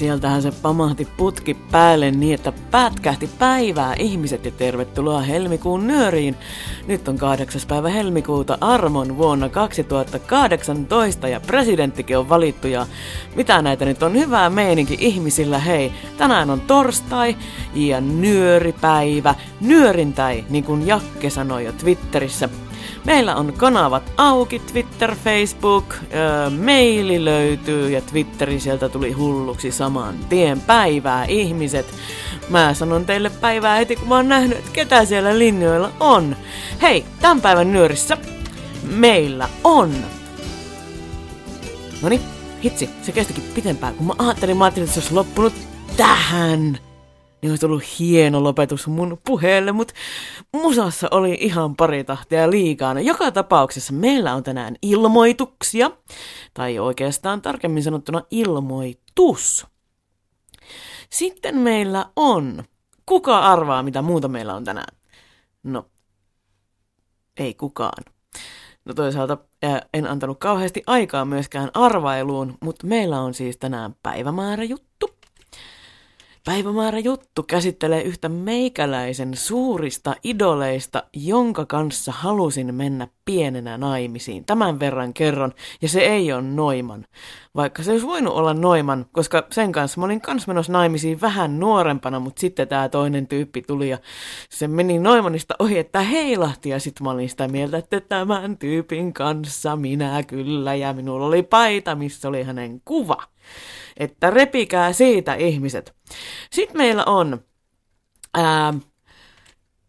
Sieltähän se pamahti putki päälle niin, että pätkähti päivää ihmiset ja tervetuloa helmikuun nyöriin. Nyt on 8. päivä helmikuuta armon vuonna 2018 ja presidenttikin on valittu ja mitä näitä nyt on hyvää meininki ihmisillä. Hei, tänään on torstai ja nyöripäivä, nyörintäi, niin kuin Jakke sanoi jo Twitterissä. Meillä on kanavat auki, Twitter, Facebook, öö, maili löytyy ja Twitteri sieltä tuli hulluksi saman tien. Päivää ihmiset. Mä sanon teille päivää heti kun mä oon nähnyt, että ketä siellä linjoilla on. Hei, tämän päivän nyörissä meillä on... Noni, hitsi, se kestikin pitempään, kun mä ajattelin, mä ajattelin, että se olisi loppunut tähän niin olisi ollut hieno lopetus mun puheelle, mutta musassa oli ihan pari tahtia liikaa. No, joka tapauksessa meillä on tänään ilmoituksia, tai oikeastaan tarkemmin sanottuna ilmoitus. Sitten meillä on, kuka arvaa mitä muuta meillä on tänään? No, ei kukaan. No toisaalta en antanut kauheasti aikaa myöskään arvailuun, mutta meillä on siis tänään päivämäärä juttu. Päivämäärä juttu käsittelee yhtä meikäläisen suurista idoleista, jonka kanssa halusin mennä pienenä naimisiin. Tämän verran kerron, ja se ei ole Noiman. Vaikka se olisi voinut olla Noiman, koska sen kanssa mä olin kans menossa naimisiin vähän nuorempana, mutta sitten tämä toinen tyyppi tuli ja se meni Noimanista ohi, että heilahti, ja sitten mä olin sitä mieltä, että tämän tyypin kanssa minä kyllä, ja minulla oli paita, missä oli hänen kuva että repikää siitä ihmiset. Sitten meillä on ää,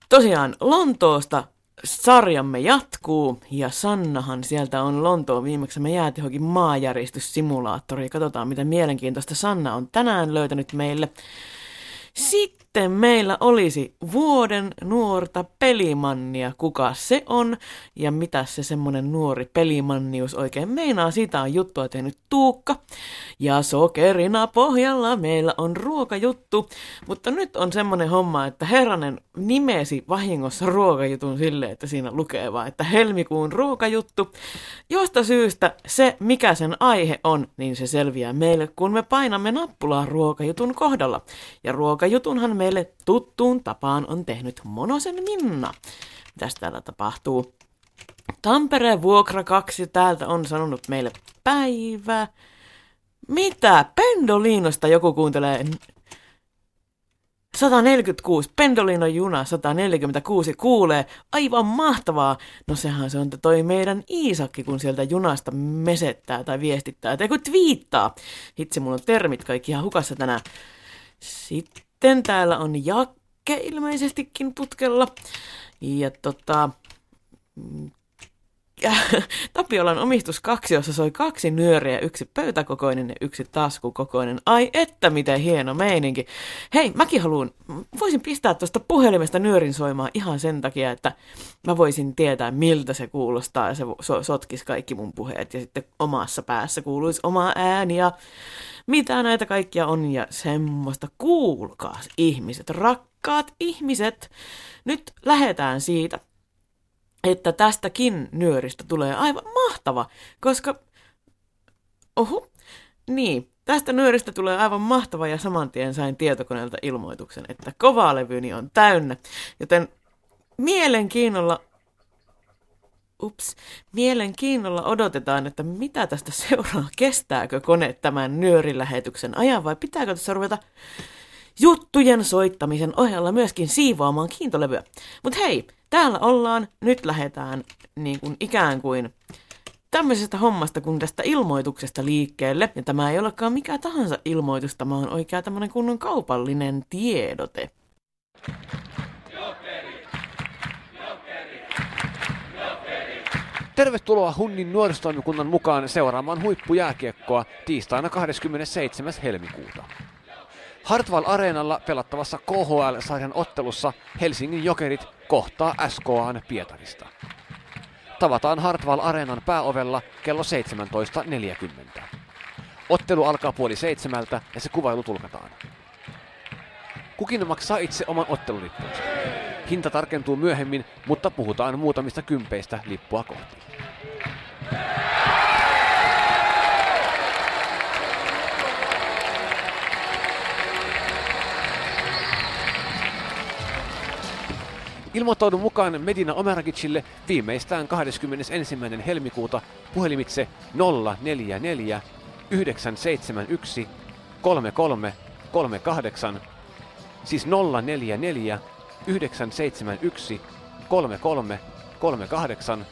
tosiaan Lontoosta sarjamme jatkuu ja Sannahan sieltä on Lontoon viimeksi me jäätiin johonkin maajäristyssimulaattoriin. Katsotaan mitä mielenkiintoista Sanna on tänään löytänyt meille. Sitten meillä olisi vuoden nuorta pelimannia. Kuka se on ja mitä se semmonen nuori pelimannius oikein meinaa. Siitä on juttua tehnyt Tuukka. Ja sokerina pohjalla meillä on ruokajuttu. Mutta nyt on semmonen homma, että Herranen nimesi vahingossa ruokajutun sille, että siinä lukee vaan, että helmikuun ruokajuttu. Josta syystä se, mikä sen aihe on, niin se selviää meille, kun me painamme nappulaa ruokajutun kohdalla. Ja ruokajutunhan meille tuttuun tapaan on tehnyt Monosen Minna. Mitäs täällä tapahtuu? Tampereen vuokra 2 täältä on sanonut meille päivä. Mitä? Pendolinosta joku kuuntelee 146, Pendolino juna 146, kuulee, aivan mahtavaa. No sehän se on toi meidän Iisakki, kun sieltä junasta mesettää tai viestittää, tai kun twiittaa. Hitsi, mulla on termit kaikki ihan hukassa tänään. Sitten täällä on Jakke ilmeisestikin putkella. Ja tota, Tapiolan omistus kaksi, jossa soi kaksi nyöriä, yksi pöytäkokoinen ja yksi taskukokoinen. Ai että miten hieno meininki. Hei, mäkin haluan, voisin pistää tuosta puhelimesta nyörin soimaan ihan sen takia, että mä voisin tietää miltä se kuulostaa ja se so- sotkisi kaikki mun puheet ja sitten omassa päässä kuuluisi oma ääni ja mitä näitä kaikkia on ja semmoista. Kuulkaa ihmiset, rakkaat ihmiset. Nyt lähetään siitä, että tästäkin nyöristä tulee aivan mahtava, koska... Ohu, niin, tästä nyöristä tulee aivan mahtava ja saman tien sain tietokoneelta ilmoituksen, että kovalevyni on täynnä, joten mielenkiinnolla ups, mielenkiinnolla odotetaan, että mitä tästä seuraa, kestääkö kone tämän nyörilähetyksen ajan vai pitääkö tässä ruveta juttujen soittamisen ohella myöskin siivoamaan kiintolevyä. Mutta hei, täällä ollaan, nyt lähdetään niin kuin ikään kuin tämmöisestä hommasta kuin tästä ilmoituksesta liikkeelle. Ja tämä ei olekaan mikä tahansa ilmoitus, tämä on oikea tämmöinen kunnon kaupallinen tiedote. Tervetuloa Hunnin nuorisotoimikunnan mukaan seuraamaan huippujääkiekkoa tiistaina 27. helmikuuta. Hartwall Areenalla pelattavassa KHL-sarjan ottelussa Helsingin Jokerit kohtaa SKAn Pietarista. tavataan Hartwall Areenan pääovella kello 17.40. Ottelu alkaa puoli seitsemältä ja se kuvailu tulkataan. Kukin maksaa itse oman ottelulippunsa. Hinta tarkentuu myöhemmin, mutta puhutaan muutamista kympeistä lippua kohti. Ilmoittaudu mukaan Medina Omeragicille viimeistään 21. helmikuuta puhelimitse 044 971 33 38, siis 044 971 33 38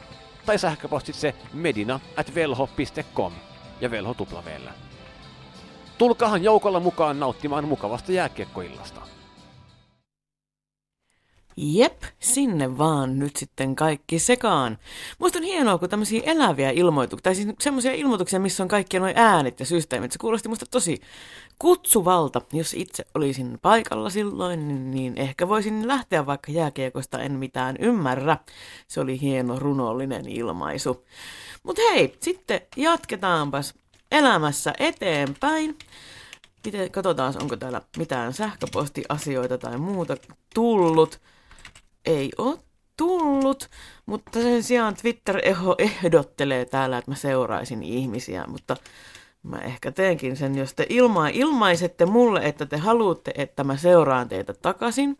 tai sähköpostitse medina at velho.com ja velho tuplaveellä. Tulkahan joukolla mukaan nauttimaan mukavasta jääkiekkoillasta. Jep, sinne vaan nyt sitten kaikki sekaan. Musta on hienoa, kun tämmöisiä eläviä ilmoituksia, tai siis semmoisia ilmoituksia, missä on kaikki noin äänet ja systeemit. Se kuulosti musta tosi kutsuvalta. Jos itse olisin paikalla silloin, niin, niin ehkä voisin lähteä vaikka jääkiekosta, en mitään ymmärrä. Se oli hieno runollinen ilmaisu. Mutta hei, sitten jatketaanpas elämässä eteenpäin. Miten, katsotaan, onko täällä mitään sähköpostiasioita tai muuta tullut ei ole tullut, mutta sen sijaan Twitter ehdottelee täällä, että mä seuraisin ihmisiä, mutta mä ehkä teenkin sen, jos te ilma- ilmaisette mulle, että te haluatte, että mä seuraan teitä takaisin,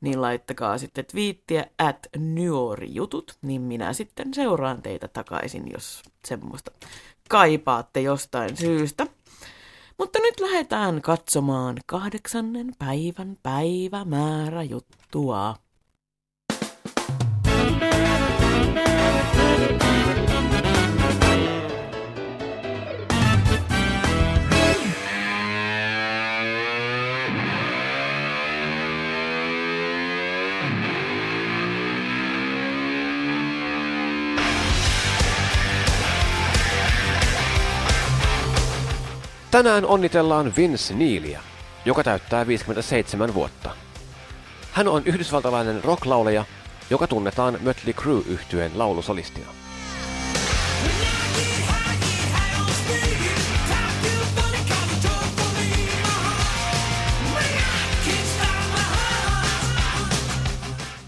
niin laittakaa sitten twiittiä at jutut, niin minä sitten seuraan teitä takaisin, jos semmoista kaipaatte jostain syystä. Mutta nyt lähdetään katsomaan kahdeksannen päivän päivämäärä juttua. Tänään onnitellaan Vince Nealia, joka täyttää 57 vuotta. Hän on yhdysvaltalainen rocklauleja, joka tunnetaan Mötley Crue yhtyeen laulusolistina.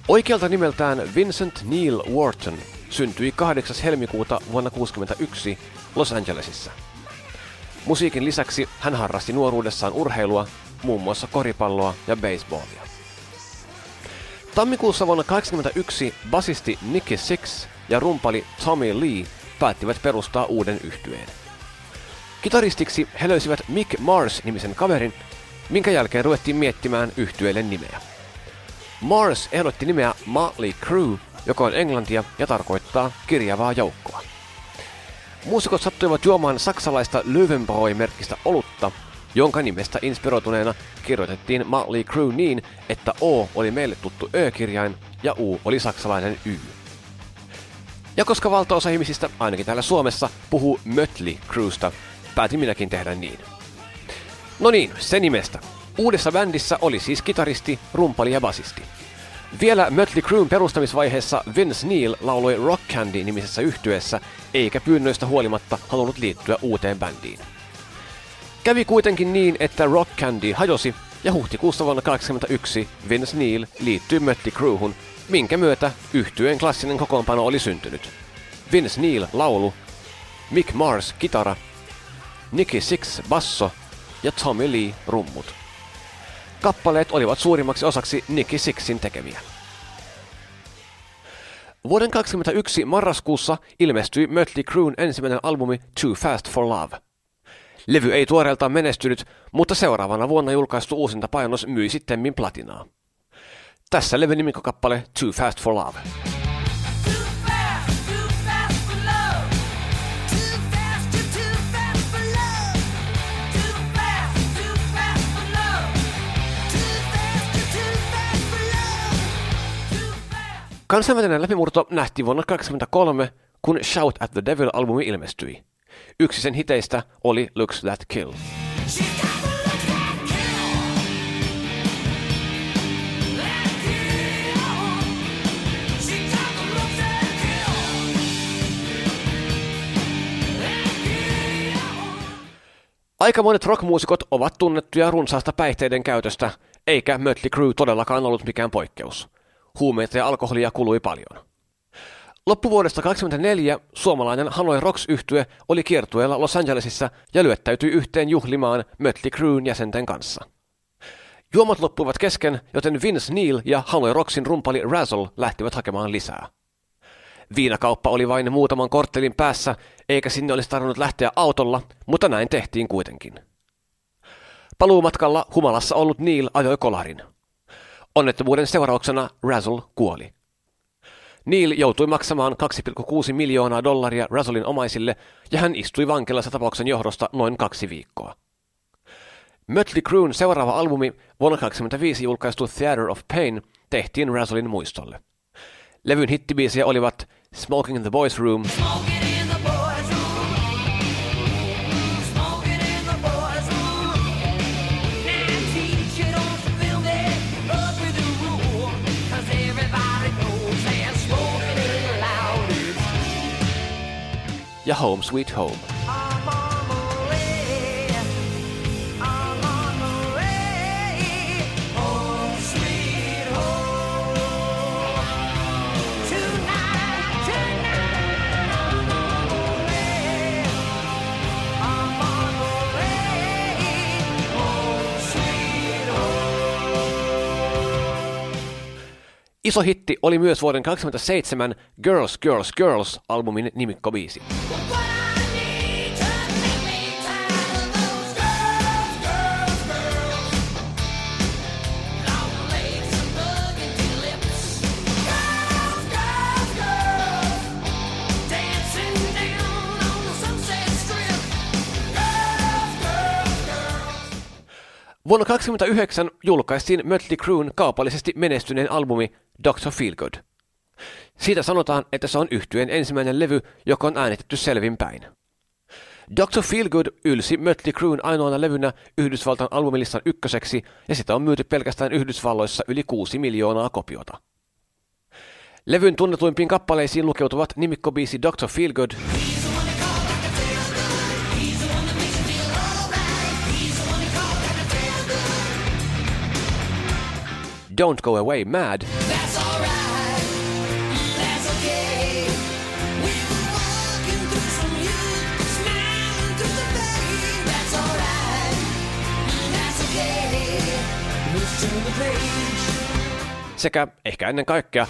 Oikealta nimeltään Vincent Neil Wharton syntyi 8. helmikuuta vuonna 1961 Los Angelesissa. Musiikin lisäksi hän harrasti nuoruudessaan urheilua, muun muassa koripalloa ja baseballia. Tammikuussa vuonna 1981 basisti Nicky Six ja rumpali Tommy Lee päättivät perustaa uuden yhtyeen. Kitaristiksi he löysivät Mick Mars-nimisen kaverin, minkä jälkeen ruvettiin miettimään yhtyeelle nimeä. Mars ehdotti nimeä Motley Crue, joka on englantia ja tarkoittaa kirjavaa joukkoa. Muusikot sattuivat juomaan saksalaista Löwenbräu-merkkistä olutta, jonka nimestä inspiroituneena kirjoitettiin Motley Crue niin, että O oli meille tuttu Ö-kirjain ja U oli saksalainen Y. Ja koska valtaosa ihmisistä, ainakin täällä Suomessa, puhuu Mötley Cruesta, päätin minäkin tehdä niin. No niin, se nimestä. Uudessa bändissä oli siis kitaristi, rumpali ja basisti. Vielä Mötley Cruen perustamisvaiheessa Vince Neil lauloi Rock Candy-nimisessä yhtyeessä, eikä pyynnöistä huolimatta halunnut liittyä uuteen bändiin. Kävi kuitenkin niin, että Rock Candy hajosi, ja huhtikuussa vuonna 1981 Vince Neil liittyi Mötley Cruehun, minkä myötä yhtyeen klassinen kokoonpano oli syntynyt. Vince Neil laulu, Mick Mars kitara, Nicky Six basso ja Tommy Lee rummut. Kappaleet olivat suurimmaksi osaksi Nicky Sixin tekemiä. Vuoden 2021 marraskuussa ilmestyi Mötley Cruen ensimmäinen albumi Too Fast for Love. Levy ei tuoreeltaan menestynyt, mutta seuraavana vuonna julkaistu uusinta painos myi sittemmin platinaa. Tässä levy nimikokappale Too Fast for Love. Kansainvälinen läpimurto nähtiin vuonna 1983, kun Shout at the Devil-albumi ilmestyi. Yksi sen hiteistä oli Looks That Kill. Aika monet rockmuusikot ovat tunnettuja runsaasta päihteiden käytöstä, eikä Mötley Crue todellakaan ollut mikään poikkeus. Huumeita ja alkoholia kului paljon. Loppuvuodesta 2024 suomalainen Hanoi rocks yhtye oli kiertueella Los Angelesissa ja lyöttäytyi yhteen juhlimaan Mötley Crüen jäsenten kanssa. Juomat loppuivat kesken, joten Vince Neil ja Hanoi Rocksin rumpali Razzle lähtivät hakemaan lisää. Viinakauppa oli vain muutaman korttelin päässä, eikä sinne olisi tarvinnut lähteä autolla, mutta näin tehtiin kuitenkin. Paluumatkalla humalassa ollut Neil ajoi kolarin. Onnettomuuden seurauksena Razzle kuoli. Neil joutui maksamaan 2,6 miljoonaa dollaria Razzlin omaisille ja hän istui vankilassa tapauksen johdosta noin kaksi viikkoa. Mötley Cruen seuraava albumi, vuonna 1985 julkaistu Theater of Pain, tehtiin Razzlin muistolle. Levyn hittibiisejä olivat Smoking in the Boys Room, ja Home Sweet Home. Iso hitti oli myös vuoden 2007 Girls, Girls, Girls-albumin nimikkobiisi. Vuonna 1929 julkaistiin Mötley Cruen kaupallisesti menestyneen albumi Dr. Feelgood. Siitä sanotaan, että se on yhtyeen ensimmäinen levy, joka on äänitetty selvinpäin. Dr. Feelgood ylsi Mötley Cruen ainoana levynä Yhdysvaltain albumilistan ykköseksi ja sitä on myyty pelkästään Yhdysvalloissa yli 6 miljoonaa kopiota. Levyn tunnetuimpiin kappaleisiin lukeutuvat nimikkobiisi Dr. Feelgood, Don't Go Away Mad. Sekä ehkä ennen kaikkea.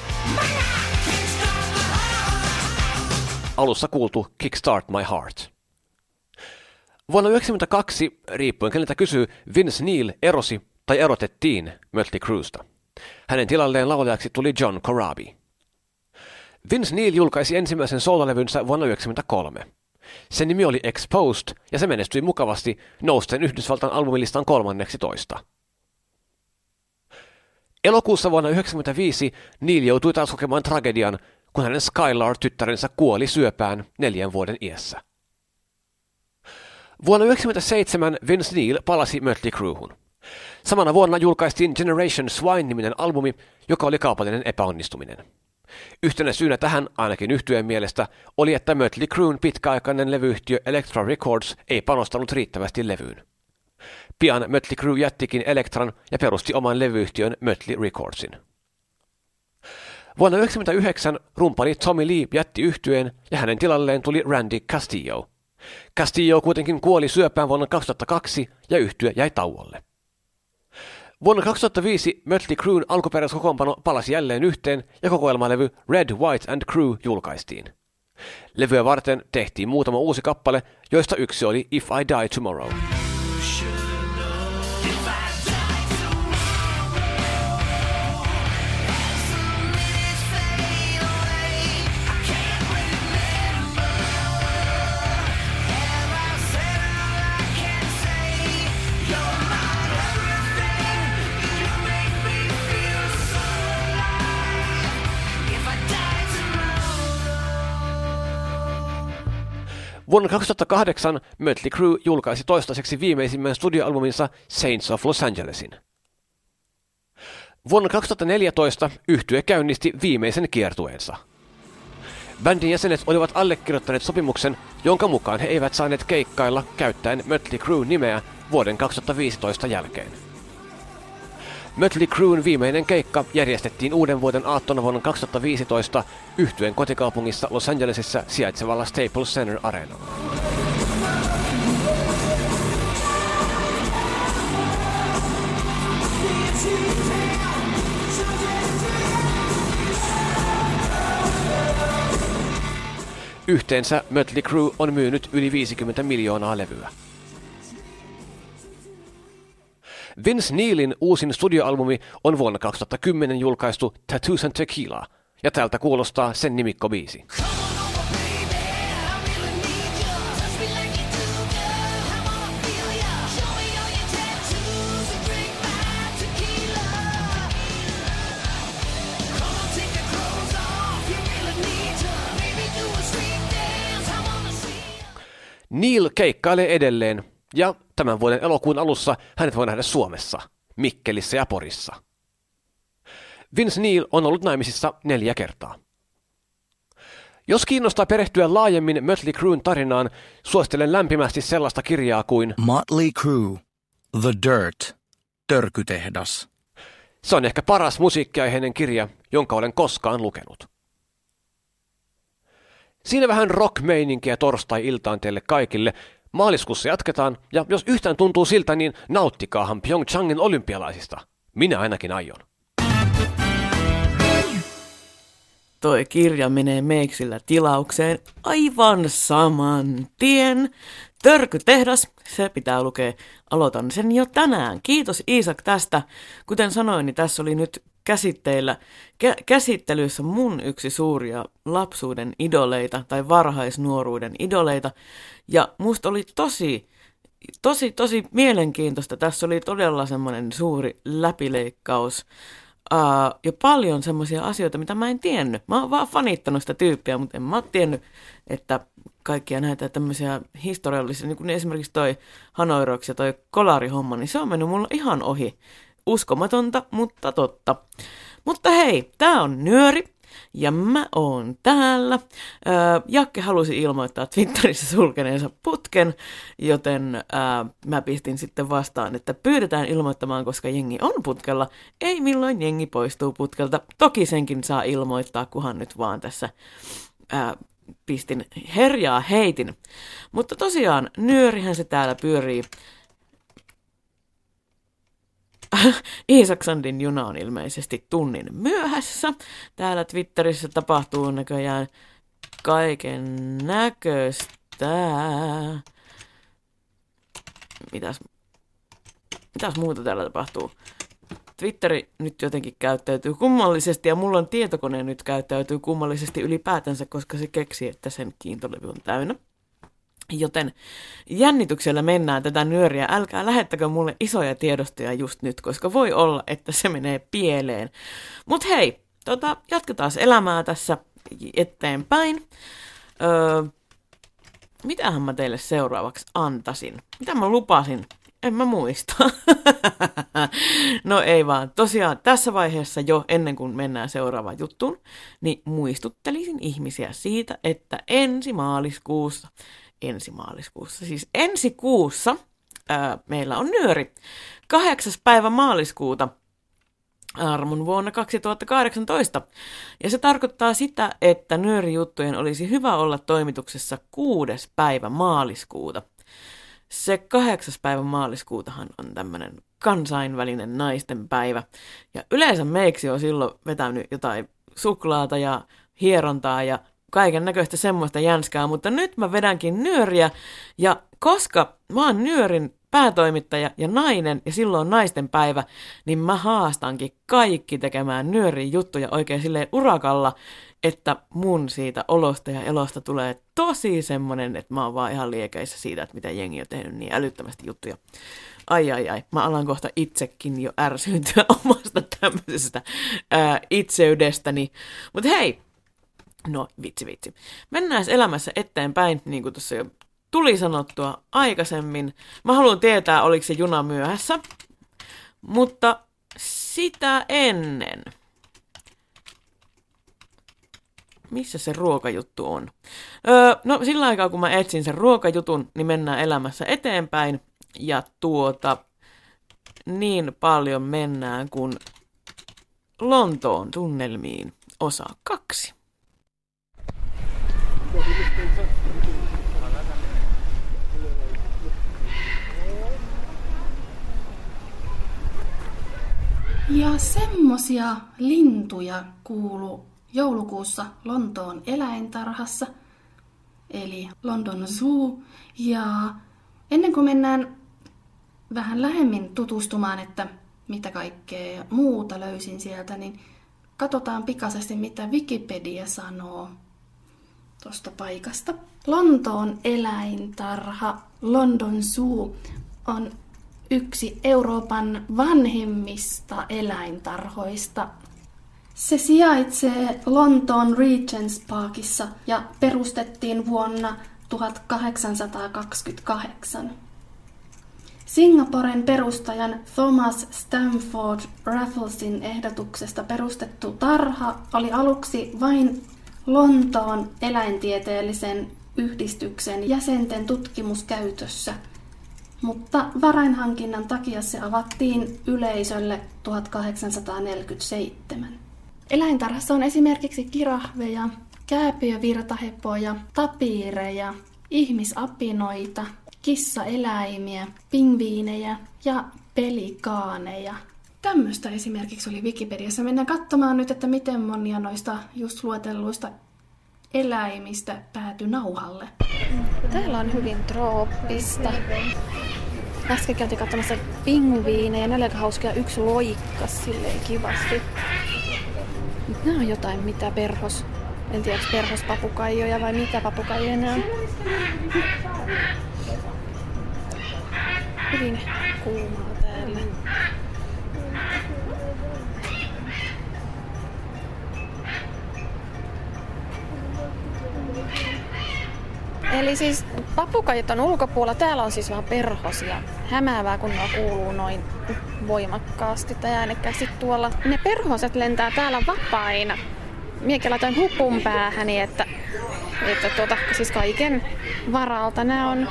Alussa kuultu Kickstart My Heart. Vuonna 1992, riippuen keneltä kysyy, Vince Neil erosi tai erotettiin Mötley Cruesta. Hänen tilalleen laulajaksi tuli John Corabi. Vince Neil julkaisi ensimmäisen soololevynsä vuonna 1993. Sen nimi oli Exposed ja se menestyi mukavasti nousten Yhdysvaltain albumilistan kolmanneksi toista. Elokuussa vuonna 1995 Neil joutui taas kokemaan tragedian, kun hänen Skylar-tyttärensä kuoli syöpään neljän vuoden iässä. Vuonna 1997 Vince Neil palasi Mötley Cruehun. Samana vuonna julkaistiin Generation Swine-niminen albumi, joka oli kaupallinen epäonnistuminen. Yhtenä syynä tähän, ainakin yhtyeen mielestä, oli, että Mötley Cruen pitkäaikainen levyyhtiö Electra Records ei panostanut riittävästi levyyn. Pian Mötley Crue jättikin Electran ja perusti oman levyyhtiön Mötley Recordsin. Vuonna 1999 rumpali Tommy Lee jätti yhtyeen ja hänen tilalleen tuli Randy Castillo. Castillo kuitenkin kuoli syöpään vuonna 2002 ja yhtye jäi tauolle. Vuonna 2005 Mötley Cruen alkuperäiskokoonpano palasi jälleen yhteen ja kokoelmalevy Red, White and Crew julkaistiin. Levyä varten tehtiin muutama uusi kappale, joista yksi oli If I Die Tomorrow. Vuonna 2008 Mötley Crue julkaisi toistaiseksi viimeisimmän studioalbuminsa Saints of Los Angelesin. Vuonna 2014 yhtye käynnisti viimeisen kiertueensa. Bändin jäsenet olivat allekirjoittaneet sopimuksen, jonka mukaan he eivät saaneet keikkailla käyttäen Mötley Crue-nimeä vuoden 2015 jälkeen. Mötley Cruen viimeinen keikka järjestettiin uuden vuoden aattona vuonna 2015 yhtyen kotikaupungissa Los Angelesissa sijaitsevalla Staples Center Areenalla. Yhteensä Mötley Crue on myynyt yli 50 miljoonaa levyä. Vince Neilin uusin studioalbumi on vuonna 2010 julkaistu Tattoos and Tequila, ja tältä kuulostaa sen nimikkobiisi. Neil keikkailee edelleen, ja tämän vuoden elokuun alussa hänet voi nähdä Suomessa, Mikkelissä ja Porissa. Vince Neil on ollut naimisissa neljä kertaa. Jos kiinnostaa perehtyä laajemmin Mötley Cruen tarinaan, suosittelen lämpimästi sellaista kirjaa kuin Motley Crue, The Dirt, Törkytehdas. Se on ehkä paras musiikkiaiheinen kirja, jonka olen koskaan lukenut. Siinä vähän rock-meininkiä torstai-iltaan teille kaikille. Maaliskuussa jatketaan, ja jos yhtään tuntuu siltä, niin nauttikaahan Pyeongchangin olympialaisista. Minä ainakin aion. Toi kirja menee Meiksillä tilaukseen aivan saman tien. Törkytehdas, se pitää lukea. Aloitan sen jo tänään. Kiitos Iisak tästä. Kuten sanoin, niin tässä oli nyt käsitteillä, kä- käsittelyssä mun yksi suuria lapsuuden idoleita tai varhaisnuoruuden idoleita. Ja musta oli tosi, tosi, tosi mielenkiintoista. Tässä oli todella semmoinen suuri läpileikkaus. Uh, ja paljon semmoisia asioita, mitä mä en tiennyt. Mä oon vaan fanittanut sitä tyyppiä, mutta en mä oo tiennyt, että kaikkia näitä tämmöisiä historiallisia, niin kuin esimerkiksi toi Hanoiroks ja toi Kolari-homma, niin se on mennyt mulla ihan ohi. Uskomatonta, mutta totta. Mutta hei, tää on Nyöri. Ja mä oon täällä. Öö, Jakke halusi ilmoittaa Twitterissä sulkeneensa putken, joten öö, mä pistin sitten vastaan, että pyydetään ilmoittamaan, koska jengi on putkella. Ei milloin jengi poistuu putkelta. Toki senkin saa ilmoittaa, kuhan nyt vaan tässä öö, pistin herjaa heitin. Mutta tosiaan, nyörihän se täällä pyörii. Iisaksandin juna on ilmeisesti tunnin myöhässä. Täällä Twitterissä tapahtuu näköjään kaiken näköistä. Mitäs, mitäs muuta täällä tapahtuu? Twitteri nyt jotenkin käyttäytyy kummallisesti ja mulla on tietokone nyt käyttäytyy kummallisesti ylipäätänsä, koska se keksi, että sen kiintolevy on täynnä. Joten jännityksellä mennään tätä nyöriä. Älkää lähettäkö mulle isoja tiedostoja just nyt, koska voi olla, että se menee pieleen. Mutta hei, tota, jatketaan elämää tässä eteenpäin. Öö, mitähän mä teille seuraavaksi antaisin? Mitä mä lupasin? En mä muista. no ei vaan. Tosiaan tässä vaiheessa jo ennen kuin mennään seuraavaan juttuun, niin muistuttelisin ihmisiä siitä, että ensi maaliskuussa ensi maaliskuussa. Siis ensi kuussa ää, meillä on nyöri. Kahdeksas päivä maaliskuuta armun vuonna 2018. Ja se tarkoittaa sitä, että nyörijuttujen olisi hyvä olla toimituksessa kuudes päivä maaliskuuta. Se kahdeksas päivä maaliskuutahan on tämmöinen kansainvälinen naisten päivä. Ja yleensä meiksi on silloin vetänyt jotain suklaata ja hierontaa ja kaiken näköistä semmoista jänskää, mutta nyt mä vedänkin nyöriä, ja koska mä oon nyörin päätoimittaja ja nainen, ja silloin on naisten päivä, niin mä haastankin kaikki tekemään nyörin juttuja oikein silleen urakalla, että mun siitä olosta ja elosta tulee tosi semmonen, että mä oon vaan ihan liekeissä siitä, että mitä jengi on tehnyt niin älyttömästi juttuja. Ai ai ai, mä alan kohta itsekin jo ärsyyntyä omasta tämmöisestä ää, itseydestäni. Mutta hei, No, vitsi vitsi. Mennään elämässä eteenpäin, niin kuin tuossa jo tuli sanottua aikaisemmin. Mä haluan tietää, oliko se juna myöhässä. Mutta sitä ennen. missä se ruokajuttu on. Öö, no sillä aikaa, kun mä etsin sen ruokajutun, niin mennään elämässä eteenpäin. Ja tuota, niin paljon mennään kuin Lontoon tunnelmiin osa kaksi. Ja semmosia lintuja kuulu joulukuussa Lontoon eläintarhassa, eli London Zoo. Ja ennen kuin mennään vähän lähemmin tutustumaan, että mitä kaikkea muuta löysin sieltä, niin katsotaan pikaisesti, mitä Wikipedia sanoo tuosta paikasta. Lontoon eläintarha London Zoo on yksi Euroopan vanhimmista eläintarhoista. Se sijaitsee Lontoon Regents Parkissa ja perustettiin vuonna 1828. Singaporen perustajan Thomas Stamford Rafflesin ehdotuksesta perustettu tarha oli aluksi vain Lontoon eläintieteellisen yhdistyksen jäsenten tutkimuskäytössä, mutta varainhankinnan takia se avattiin yleisölle 1847. Eläintarhassa on esimerkiksi kirahveja, kääpiövirtahepoja, tapiireja, ihmisapinoita, kissaeläimiä, pingviinejä ja pelikaaneja. Tämmöistä esimerkiksi oli Wikipediassa. Mennään katsomaan nyt, että miten monia noista just luetelluista eläimistä päätyi nauhalle. Täällä on hyvin trooppista. Äsken käytiin katsomassa pingviinejä, ne oli aika hauskia. Yksi loikkas silleen kivasti. Nämä on jotain, mitä perhos. En tiedä, perhospapukaijoja vai mitä papukaijoja nämä on. Hyvin kuumaa Eli siis papukajat on ulkopuolella, täällä on siis vaan perhosia. Hämäävää, kun ne kuuluu noin voimakkaasti tai äänekkäästi tuolla. Ne perhoset lentää täällä vapaina. Miekin laitoin hupun päähäni, että, että tuota, siis kaiken varalta nämä on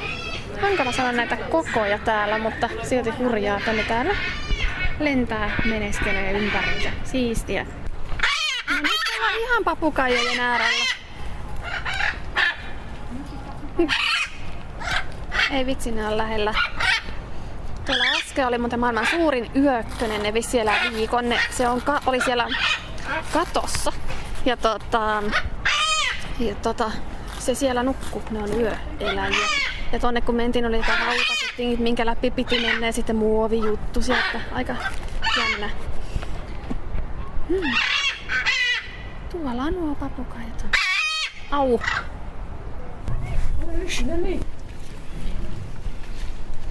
hankala sanoa näitä kokoja täällä, mutta silti hurjaa, että ne täällä lentää meneskelee ympäriinsä. Siistiä. No nyt ollaan ihan papukaijojen äärellä. Ei vitsi, ne on lähellä. Tuolla äsken oli muuten maailman suurin yökkönen, ne siellä viikon. Ne, se on, oli siellä katossa. Ja tota, ja tota, se siellä nukkuu, ne on yöeläjiä. Ja tonne kun mentiin, oli jotain rautatettiin, minkä läpi piti mennä ja sitten muovijuttu sieltä. Aika jännä. Hmm. Tuolla on nuo papukajat. Au!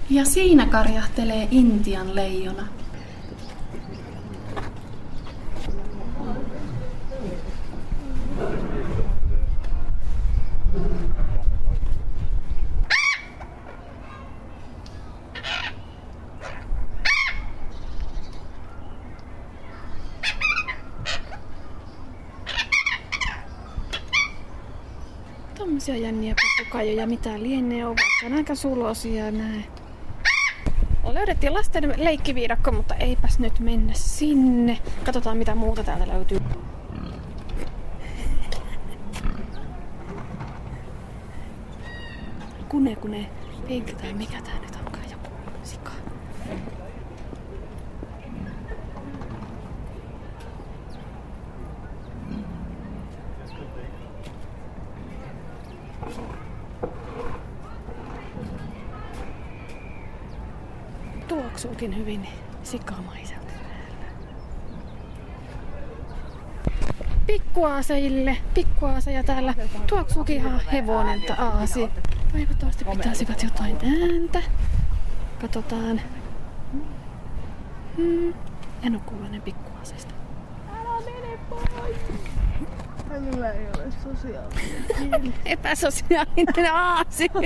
Ja siinä karjahtelee Intian leijona. Tommosia jänniä papukajoja, mitä lienee, ovat aika sulosia näin. Löydettiin lasten leikkiviidakko, mutta eipäs nyt mennä sinne. Katsotaan mitä muuta täältä löytyy. Kune kune, pink tai mikä tää Tuoksuukin hyvin sikamaiselta Pikkuaaseille, pikkuaaseja täällä. Tuoksuukin ihan hevonen tai aasi. Toivottavasti pitäisivät jotain ääntä. Katsotaan. Hmm. En oo kuullut ennen pikkuaaseista. Älä mene pois! Minulla ei ole sosiaalinen Epäsosiaalinen aasi.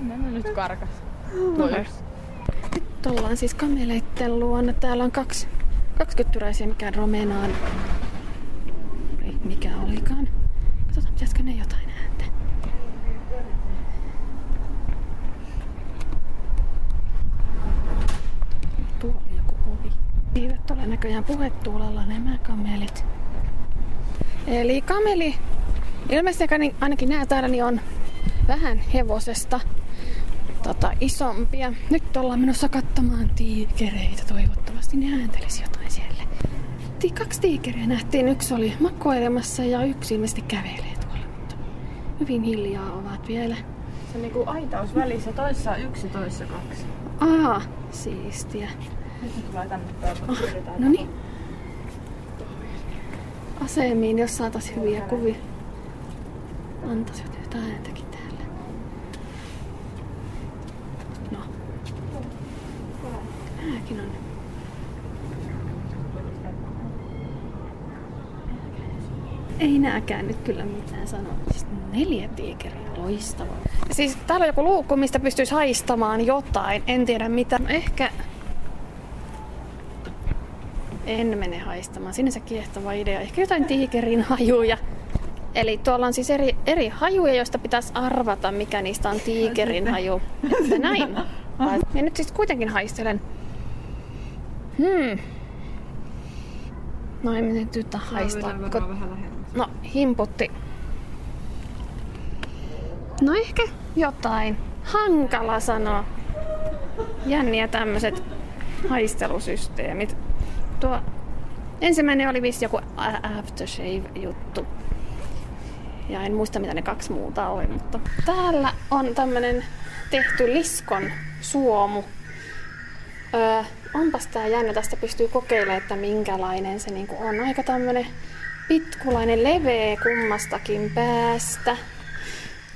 Mennä nyt karkas. Nyt ollaan siis kameleitten luona. Täällä on kaksi, kaksi kyttyräisiä, mikä romenaan mikä olikaan. Katsotaan, pitäisikö ne jotain ääntä. Tuolla joku ovi. Eivät ole näköjään puhetuulella nämä kamelit. Eli kameli, ilmeisesti ainakin- ainakin nämä täällä, niin on vähän hevosesta tota, isompia. Nyt ollaan menossa katsomaan tiikereitä. Toivottavasti ne ääntelisi jotain siellä. Kaksi tiikeriä nähtiin. Yksi oli makoilemassa ja yksi ilmeisesti kävelee tuolla. Mutta hyvin hiljaa ovat vielä. Se on niinku aitaus välissä, toissa yksi, toissa kaksi. Aa, siistiä. Nyt ne tulee tänne päin. No niin. Asemiin, jos saatais hyviä kuvia. Antaisivat jotain ääntäkin täällä. No. Nääkin on. Ei nääkään nyt kyllä mitään sanoa. Siis neljä tiikeriä, loistavaa. Siis täällä on joku luukku, mistä pystyisi haistamaan jotain. En tiedä mitä. No Ehkä en mene haistamaan. Sinänsä kiehtova idea. Ehkä jotain tiikerin hajuja. Eli tuolla on siis eri, eri hajuja, joista pitäisi arvata, mikä niistä on tiikerin haju. Että näin. Ja nyt siis kuitenkin haistelen. Hmm. No ei nyt yhtä haistaa. Ko- vähän lähemmäs. No, himputti. No ehkä jotain. Hankala sanoa. Jänniä tämmöiset haistelusysteemit. Tuo ensimmäinen oli vissi joku aftershave-juttu. Ja en muista mitä ne kaksi muuta oli, mutta täällä on tämmönen tehty liskon suomu. Öö, onpas tää jännä, tästä pystyy kokeilemaan, että minkälainen se niinku on. Aika tämmönen pitkulainen, leveä kummastakin päästä.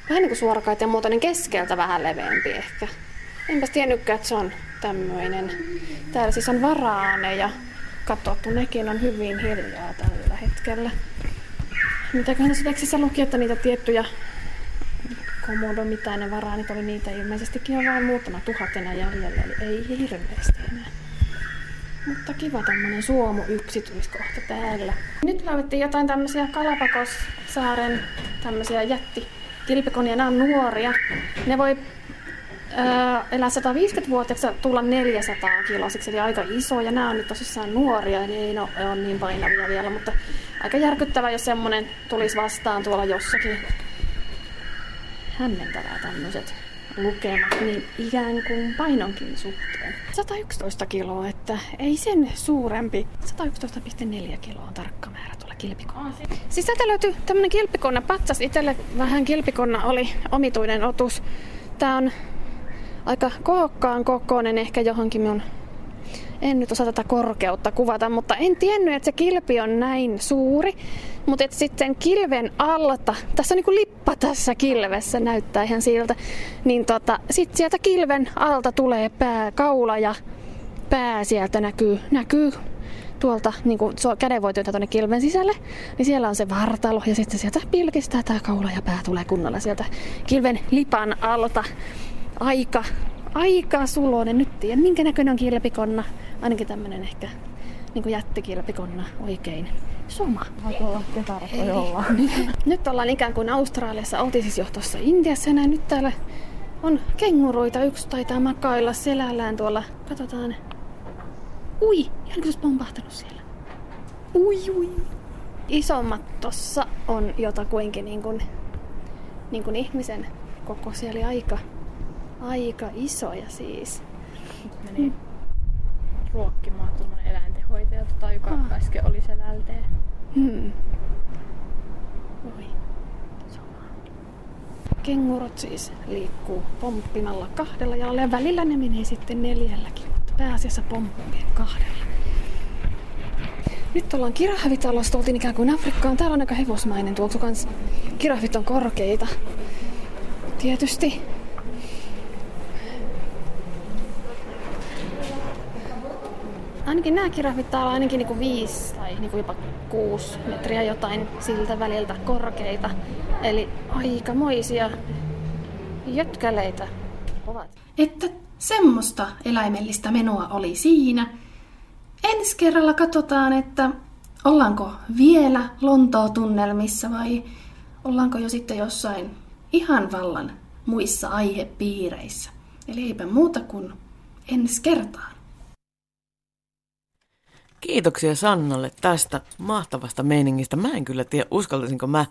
Vähän niinku suorakaiteen muotoinen keskeltä vähän leveämpi ehkä. Enpäs tiennytkään, että se on tämmöinen. Täällä siis on varaaneja. Katsottu, nekin on hyvin hiljaa tällä hetkellä. Mitäköhän tässä tekstissä luki, että niitä tiettyjä komodo, mitä ne varaanit oli, niitä ilmeisestikin on vain muutama tuhat enää jäljellä, eli ei hirveästi enää. Mutta kiva tämmönen suomu yksityiskohta täällä. Nyt löydettiin jotain tämmöisiä Kalapakossaaren tämmöisiä jätti kilpikonia. Nämä on nuoria. Ne voi öö, elää 150-vuotiaaksi ja tulla 400 kilosiksi, eli aika isoja. Nämä on nyt tosissaan nuoria, eli ei ole ole niin painavia vielä, mutta aika järkyttävää, jos semmonen tulisi vastaan tuolla jossakin. Hämmentävää tämmöiset lukemat, niin ikään kuin painonkin suhteen. 111 kiloa, että ei sen suurempi. 111,4 kiloa on tarkka määrä tuolla kilpikonnalla. Siis täältä löytyy tämmönen kilpikonna patsas. Itelle vähän kilpikonna oli omituinen otus. Tää on aika kookkaan kokoinen ehkä johonkin minun en nyt osaa tätä korkeutta kuvata, mutta en tiennyt, että se kilpi on näin suuri. Mutta sitten kilven alta, tässä on niinku lippa tässä kilvessä, näyttää ihan siltä, niin tota, sitten sieltä kilven alta tulee pää, kaula ja pää sieltä näkyy, näkyy tuolta niin kuin käden voi työntää tuonne kilven sisälle, niin siellä on se vartalo ja sitten sieltä pilkistää tämä kaula ja pää tulee kunnolla sieltä kilven lipan alta. Aika, aika suloinen. Nyt tiedän, minkä näköinen on kilpikonna. Ainakin tämmönen ehkä niin jättikilpikonna oikein soma. Olla. Nyt ollaan ikään kuin Australiassa, oltiin siis jo tuossa Intiassa ja näin nyt täällä on kenguruita. Yksi taitaa makailla selällään tuolla. Katsotaan. Ui, ihan kuin pompahtanut siellä. Ui, ui. Isommat tossa on jotakuinkin niin kuin, niin kuin ihmisen kokoisia, eli aika, aika isoja siis. Ruokkimaan tuommoinen eläintenhoitaja, tota, joka Ah. äsken oli selälteen. Hmm. Oi. Sama. Kengurut siis liikkuu pomppimalla kahdella jalalla ja välillä ne menee sitten neljälläkin, mutta pääasiassa pomppien kahdella. Nyt ollaan kirahvitalossa, tultiin ikään kuin Afrikkaan. Täällä on aika hevosmainen tuoksu kans. Kirahvit on korkeita. Tietysti. Ainakin nämä kirahvit täällä on ainakin niinku viisi tai niinku jopa kuusi metriä jotain siltä väliltä korkeita. Eli aikamoisia jötkäleitä ovat. Että semmoista eläimellistä menoa oli siinä. Ensi kerralla katsotaan, että Ollaanko vielä Lontoo-tunnelmissa vai ollaanko jo sitten jossain ihan vallan muissa aihepiireissä? Eli eipä muuta kuin ensi kertaan. Kiitoksia Sannalle tästä mahtavasta meiningistä. Mä en kyllä tiedä, uskaltaisinko mä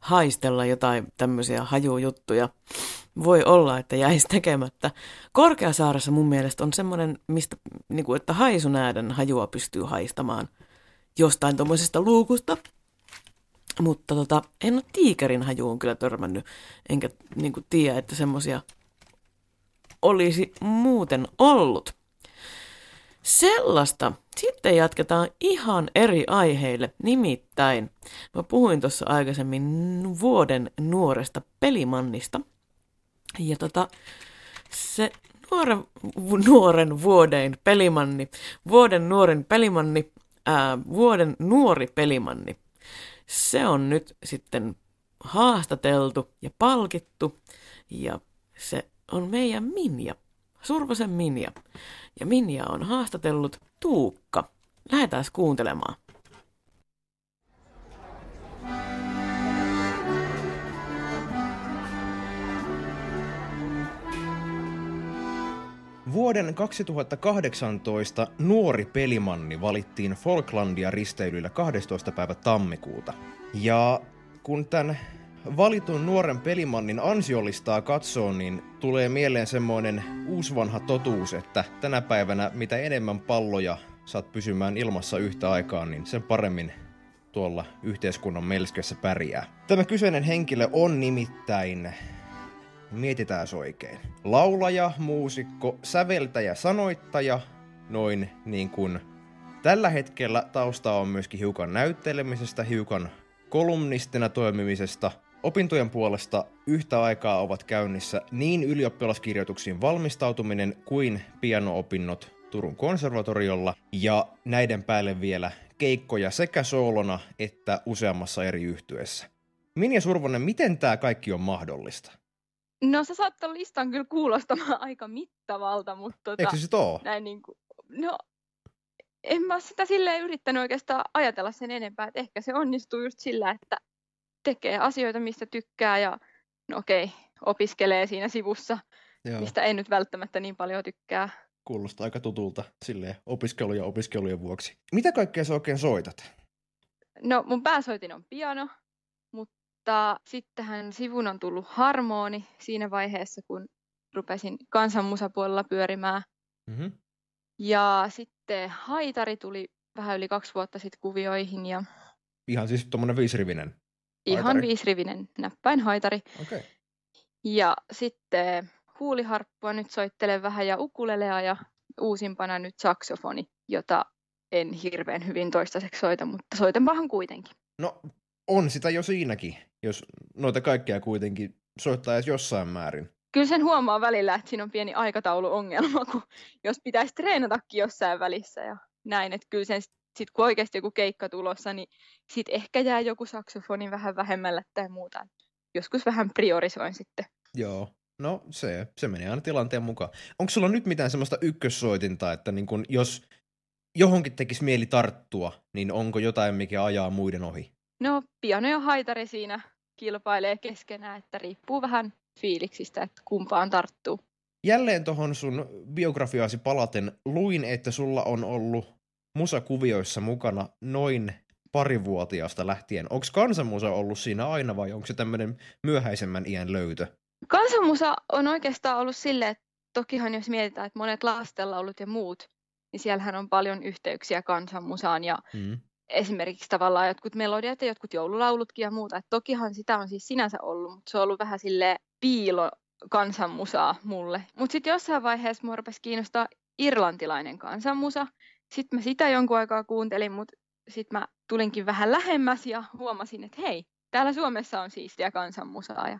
haistella jotain tämmöisiä hajujuttuja. Voi olla, että jäisi tekemättä. Korkeasaaressa mun mielestä on semmoinen, mistä, niin kuin, että haisunäädän hajua pystyy haistamaan jostain tuommoisesta luukusta. Mutta tota, en ole tiikerin hajuun kyllä törmännyt, enkä niin kuin, tiedä, että semmoisia olisi muuten ollut. Sellaista. Sitten jatketaan ihan eri aiheille. Nimittäin, mä puhuin tuossa aikaisemmin vuoden nuoresta pelimannista. Ja tota, se nuoren, nuoren vuoden pelimanni, vuoden nuoren pelimanni, ää, vuoden nuori pelimanni, se on nyt sitten haastateltu ja palkittu ja se on meidän Minja, Survosen Minja. Ja Minja on haastatellut Tuukka. Lähdetään kuuntelemaan. Vuoden 2018 nuori pelimanni valittiin Falklandia risteilyllä 12. päivä tammikuuta. Ja kun tämän valitun nuoren pelimannin ansiolistaa katsoo, niin tulee mieleen semmoinen uusvanha totuus, että tänä päivänä mitä enemmän palloja saat pysymään ilmassa yhtä aikaa, niin sen paremmin tuolla yhteiskunnan melskössä pärjää. Tämä kyseinen henkilö on nimittäin, mietitään oikein, laulaja, muusikko, säveltäjä, sanoittaja, noin niin kuin tällä hetkellä tausta on myöskin hiukan näyttelemisestä, hiukan kolumnistina toimimisesta – Opintojen puolesta yhtä aikaa ovat käynnissä niin ylioppilaskirjoituksiin valmistautuminen kuin piano-opinnot Turun konservatoriolla ja näiden päälle vielä keikkoja sekä soolona että useammassa eri yhtyessä. Minja Survonen, miten tämä kaikki on mahdollista? No se saattaa listan kyllä kuulostamaan aika mittavalta, mutta... Tota, Eikö se sit oo? Näin niin kuin, no, en mä sitä silleen yrittänyt oikeastaan ajatella sen enempää, että ehkä se onnistuu just sillä, että tekee asioita, mistä tykkää ja no okei, opiskelee siinä sivussa, Joo. mistä ei nyt välttämättä niin paljon tykkää. Kuulostaa aika tutulta silleen opiskeluja opiskelujen vuoksi. Mitä kaikkea sä oikein soitat? No mun pääsoitin on piano, mutta sittenhän sivun on tullut harmoni siinä vaiheessa, kun rupesin kansanmusapuolella pyörimään. Mm-hmm. Ja sitten haitari tuli vähän yli kaksi vuotta sitten kuvioihin. Ja... Ihan siis tuommoinen viisirivinen? Ihan haitari. viisirivinen näppäinhaitari. Okay. Ja sitten huuliharppua nyt soittelen vähän ja ukulelea ja uusimpana nyt saksofoni, jota en hirveän hyvin toistaiseksi soita, mutta soitan vähän kuitenkin. No on sitä jo siinäkin, jos noita kaikkea kuitenkin soittaa edes jossain määrin. Kyllä sen huomaa välillä, että siinä on pieni aikatauluongelma, kun jos pitäisi treenatakin jossain välissä ja näin, että kyllä sen sitten kun oikeasti joku keikka tulossa, niin sitten ehkä jää joku saksofoni vähän vähemmällä tai muuta. Joskus vähän priorisoin sitten. Joo, no se, se menee aina tilanteen mukaan. Onko sulla nyt mitään semmoista ykkössoitinta, että niin kun, jos johonkin tekisi mieli tarttua, niin onko jotain, mikä ajaa muiden ohi? No, piano ja haitari siinä kilpailee keskenään, että riippuu vähän fiiliksistä, että kumpaan tarttuu. Jälleen tuohon sun biografiaasi palaten luin, että sulla on ollut musakuvioissa mukana noin parivuotiaasta lähtien. Onko kansanmusa ollut siinä aina vai onko se tämmöinen myöhäisemmän iän löytö? Kansanmusa on oikeastaan ollut silleen, että tokihan jos mietitään, että monet lastenlaulut ja muut, niin siellähän on paljon yhteyksiä kansanmusaan ja mm. esimerkiksi tavallaan jotkut melodiat ja jotkut joululaulutkin ja muuta. Et tokihan sitä on siis sinänsä ollut, mutta se on ollut vähän sille piilo kansanmusaa mulle. Mutta sitten jossain vaiheessa mua rupesi kiinnostaa irlantilainen kansanmusa. Sitten mä sitä jonkun aikaa kuuntelin, mutta sitten mä tulinkin vähän lähemmäs ja huomasin, että hei, täällä Suomessa on siistiä kansanmusaa. Ja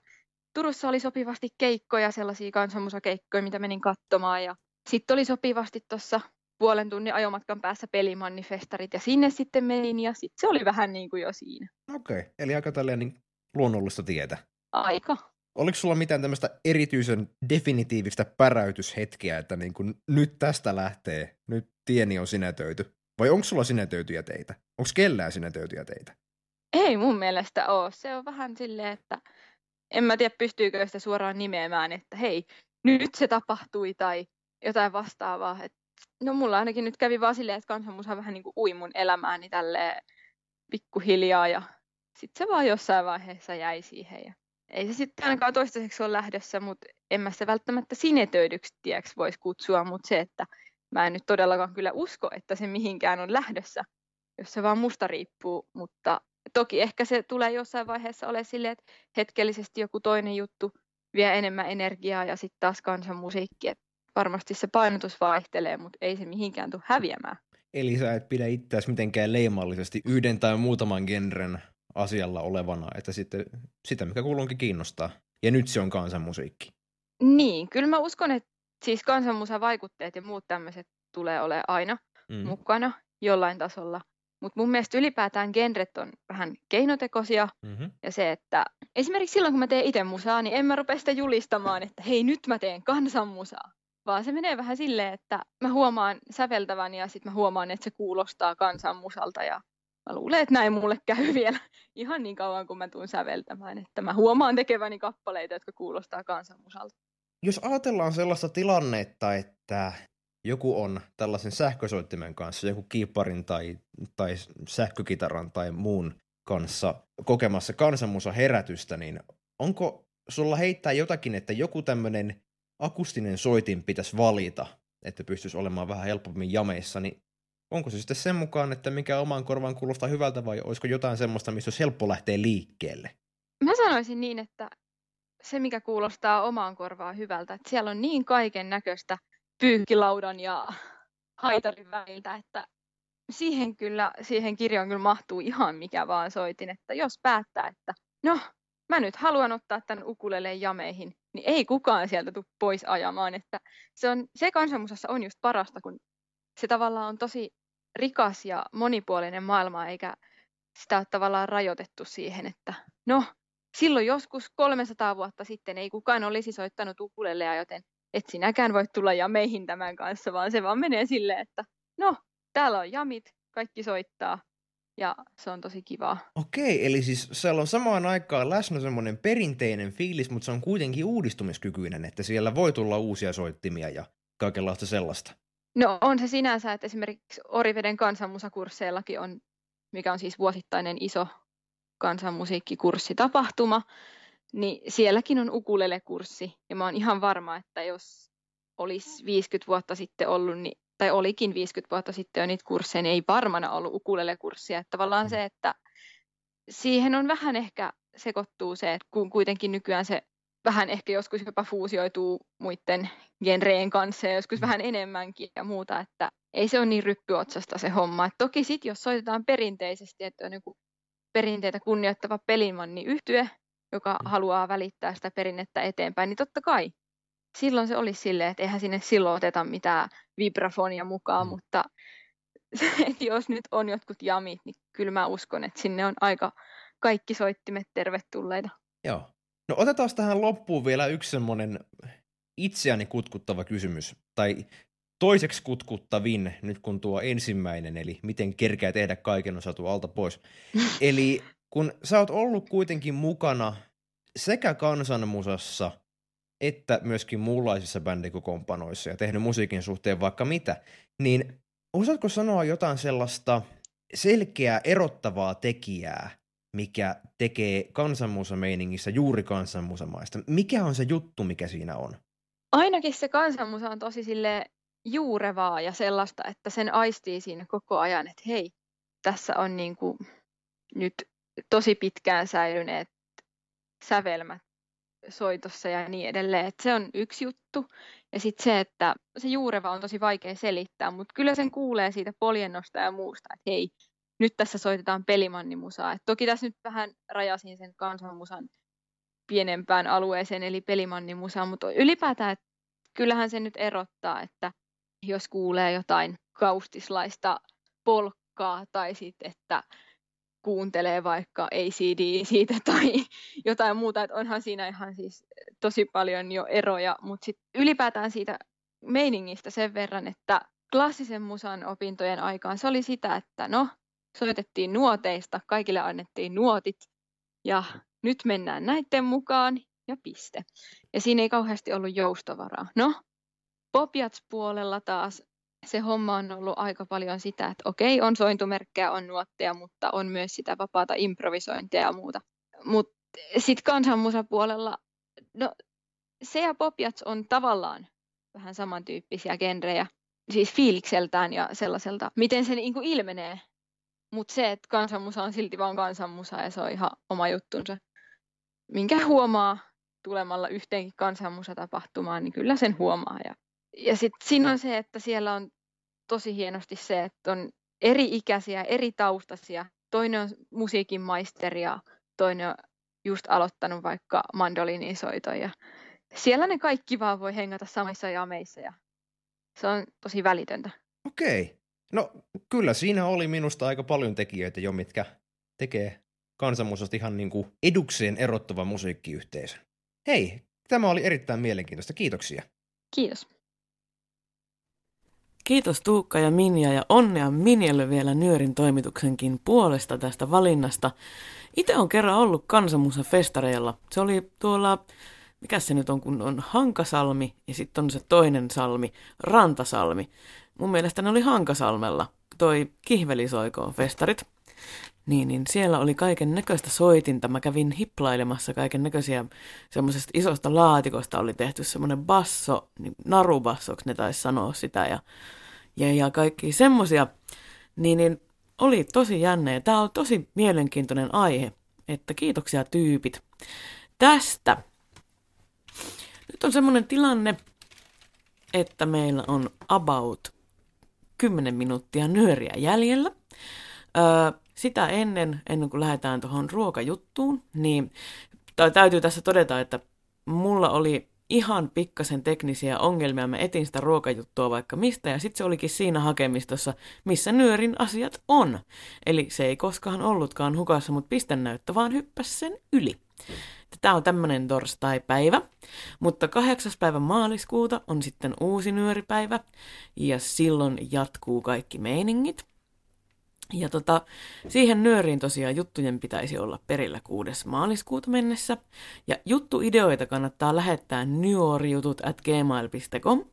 Turussa oli sopivasti keikkoja, sellaisia kansanmusakeikkoja, mitä menin katsomaan. Ja sitten oli sopivasti tuossa puolen tunnin ajomatkan päässä pelimannifestarit ja sinne sitten menin ja sitten se oli vähän niin kuin jo siinä. Okei, okay. eli aika tällainen niin luonnollista tietä. Aika. Oliko sulla mitään tämmöistä erityisen definitiivistä päräytyshetkiä, että niin kuin nyt tästä lähtee, nyt tieni on sinetöity? Vai onko sulla sinetöityjä teitä? Onko kellään sinne töytiä teitä? Ei mun mielestä ole. Se on vähän silleen, että en mä tiedä pystyykö sitä suoraan nimeämään, että hei, nyt se tapahtui tai jotain vastaavaa. Et, no mulla ainakin nyt kävi vaan silleen, että kansanmusa vähän niin kuin ui mun elämääni tälleen pikkuhiljaa ja sitten se vaan jossain vaiheessa jäi siihen. Ja ei se sitten ainakaan toistaiseksi ole lähdössä, mutta en mä sitä välttämättä sinetöidyksi tieksi voisi kutsua, mutta se, että mä en nyt todellakaan kyllä usko, että se mihinkään on lähdössä, jos se vaan musta riippuu, mutta toki ehkä se tulee jossain vaiheessa ole silleen, että hetkellisesti joku toinen juttu vie enemmän energiaa ja sitten taas kansanmusiikki, että varmasti se painotus vaihtelee, mutta ei se mihinkään tule häviämään. Eli sä et pidä itseäsi mitenkään leimallisesti yhden tai muutaman genren asialla olevana, että sitten sitä, mikä kuulunkin kiinnostaa. Ja nyt se on kansanmusiikki. Niin, kyllä mä uskon, että siis kansanmusa vaikutteet ja muut tämmöiset tulee ole aina mm. mukana jollain tasolla. Mutta mun mielestä ylipäätään genret on vähän keinotekoisia. Mm-hmm. Ja se, että esimerkiksi silloin kun mä teen itse musaa, niin en mä rupea sitä julistamaan, että hei nyt mä teen kansanmusaa. Vaan se menee vähän silleen, että mä huomaan säveltävän ja sitten mä huomaan, että se kuulostaa kansanmusalta. Ja mä luulen, että näin mulle käy vielä ihan niin kauan, kun mä tuun säveltämään. Että mä huomaan tekeväni kappaleita, jotka kuulostaa kansanmusalta. Jos ajatellaan sellaista tilannetta, että joku on tällaisen sähkösoittimen kanssa, joku kiipparin tai, tai sähkökitaran tai muun kanssa kokemassa kansanmusa herätystä, niin onko sulla heittää jotakin, että joku tämmöinen akustinen soitin pitäisi valita, että pystyisi olemaan vähän helpommin jameissa, niin onko se sitten sen mukaan, että mikä omaan korvaan kuulostaa hyvältä vai olisiko jotain semmoista, missä olisi helppo lähteä liikkeelle? Mä sanoisin niin, että se mikä kuulostaa omaan korvaan hyvältä, että siellä on niin kaiken näköistä pyykkilaudan ja haitarin väliltä, että siihen kyllä, siihen kirjaan kyllä mahtuu ihan mikä vaan soitin, että jos päättää, että no, mä nyt haluan ottaa tämän ukuleleen jameihin, niin ei kukaan sieltä tule pois ajamaan, että se, on, se kansanmusassa on just parasta, kun se tavallaan on tosi rikas ja monipuolinen maailma, eikä sitä ole tavallaan rajoitettu siihen, että no, silloin joskus 300 vuotta sitten ei kukaan olisi soittanut ukulelea, joten et sinäkään voi tulla jameihin tämän kanssa, vaan se vaan menee silleen, että no, täällä on jamit, kaikki soittaa, ja se on tosi kivaa. Okei, eli siis siellä on samaan aikaan läsnä semmoinen perinteinen fiilis, mutta se on kuitenkin uudistumiskykyinen, että siellä voi tulla uusia soittimia ja kaikenlaista sellaista. No on se sinänsä, että esimerkiksi Oriveden kansanmusakursseillakin on, mikä on siis vuosittainen iso kansanmusiikkikurssitapahtuma, niin sielläkin on ukulele-kurssi. Ja mä oon ihan varma, että jos olisi 50 vuotta sitten ollut, niin, tai olikin 50 vuotta sitten jo niitä kursseja, niin ei varmana ollut ukulele-kurssia. Että tavallaan se, että siihen on vähän ehkä sekoittuu se, että kun kuitenkin nykyään se vähän ehkä joskus jopa fuusioituu muiden genreen kanssa ja joskus vähän enemmänkin ja muuta, että ei se ole niin ryppyotsasta se homma. Et toki sitten jos soitetaan perinteisesti, että on joku perinteitä kunnioittava pelimanni yhtye, joka mm. haluaa välittää sitä perinnettä eteenpäin, niin totta kai silloin se olisi silleen, että eihän sinne silloin oteta mitään vibrafonia mukaan, mm. mutta että jos nyt on jotkut jamit, niin kyllä mä uskon, että sinne on aika kaikki soittimet tervetulleita. Joo. No otetaan tähän loppuun vielä yksi semmoinen itseäni kutkuttava kysymys, tai toiseksi kutkuttavin, nyt kun tuo ensimmäinen, eli miten kerkeä tehdä kaiken osatu alta pois. eli kun sä oot ollut kuitenkin mukana sekä kansanmusassa että myöskin muunlaisissa bändikokoonpanoissa ja tehnyt musiikin suhteen vaikka mitä, niin osaatko sanoa jotain sellaista selkeää erottavaa tekijää, mikä tekee kansanmusameiningissä juuri kansanmusamaista? Mikä on se juttu, mikä siinä on? Ainakin se kansanmusa on tosi sille juurevaa ja sellaista, että sen aistii siinä koko ajan, että hei, tässä on niin kuin nyt tosi pitkään säilyneet sävelmät soitossa ja niin edelleen. Et se on yksi juttu. Ja sitten se, että se juureva on tosi vaikea selittää, mutta kyllä sen kuulee siitä poljennosta ja muusta, että hei, nyt tässä soitetaan pelimannimusaa. Et toki tässä nyt vähän rajasin sen kansanmusan pienempään alueeseen, eli pelimannimusaa, mutta ylipäätään, että kyllähän se nyt erottaa, että jos kuulee jotain kaustislaista polkkaa tai sitten, että kuuntelee vaikka ACD siitä tai jotain muuta, että onhan siinä ihan siis tosi paljon jo eroja, mutta sitten ylipäätään siitä meiningistä sen verran, että klassisen musan opintojen aikaan se oli sitä, että no, soitettiin nuoteista, kaikille annettiin nuotit ja nyt mennään näiden mukaan ja piste. Ja siinä ei kauheasti ollut joustovaraa. No, Popjats-puolella taas se homma on ollut aika paljon sitä, että okei, on sointumerkkejä, on nuotteja, mutta on myös sitä vapaata improvisointia ja muuta. Mutta sitten kansanmusapuolella, no se ja Popjats on tavallaan vähän samantyyppisiä genrejä, siis fiilikseltään ja sellaiselta, miten se niinku ilmenee. Mutta se, että kansanmusa on silti vaan kansanmusa ja se on ihan oma juttunsa. Minkä huomaa tulemalla yhteenkin kansanmusatapahtumaan, niin kyllä sen huomaa. Ja, ja sitten siinä on se, että siellä on tosi hienosti se, että on eri ikäisiä, eri taustaisia. Toinen on musiikin maisteri ja toinen on just aloittanut vaikka mandolinisoiton. Ja siellä ne kaikki vaan voi hengata samissa jameissa ja se on tosi välitöntä. Okei. No kyllä siinä oli minusta aika paljon tekijöitä jo, mitkä tekee kansanmusasta ihan niin kuin edukseen erottava musiikkiyhteisö. Hei, tämä oli erittäin mielenkiintoista. Kiitoksia. Kiitos. Kiitos Tuukka ja Minja ja onnea Minjalle vielä Nyörin toimituksenkin puolesta tästä valinnasta. Itse on kerran ollut kansanmusa-festareilla. Se oli tuolla, mikä se nyt on, kun on Hankasalmi ja sitten on se toinen salmi, Rantasalmi. Mun mielestä ne oli Hankasalmella, toi Kihvelisoikoon festarit. Niin, niin siellä oli kaiken näköistä soitinta. Mä kävin hiplailemassa kaiken näköisiä semmoisesta isosta laatikosta oli tehty semmoinen basso, niin narubassoksi ne taisi sanoa sitä ja, ja, ja kaikki semmoisia. Niin, niin oli tosi jännä ja tämä on tosi mielenkiintoinen aihe, että kiitoksia tyypit tästä. Nyt on semmoinen tilanne, että meillä on about 10 minuuttia nyöriä jäljellä. Öö, sitä ennen, ennen kuin lähdetään tuohon ruokajuttuun, niin täytyy tässä todeta, että mulla oli ihan pikkasen teknisiä ongelmia. Mä etin sitä ruokajuttua vaikka mistä, ja sitten se olikin siinä hakemistossa, missä nyörin asiat on. Eli se ei koskaan ollutkaan hukassa, mutta pistennäyttö vaan hyppäsi sen yli. Tämä on tämmöinen torstai-päivä, mutta kahdeksas päivä maaliskuuta on sitten uusi nyöripäivä, ja silloin jatkuu kaikki meiningit. Ja tota, siihen nyöriin tosiaan juttujen pitäisi olla perillä 6. maaliskuuta mennessä. Ja juttuideoita kannattaa lähettää nyorjutut at gmail.com.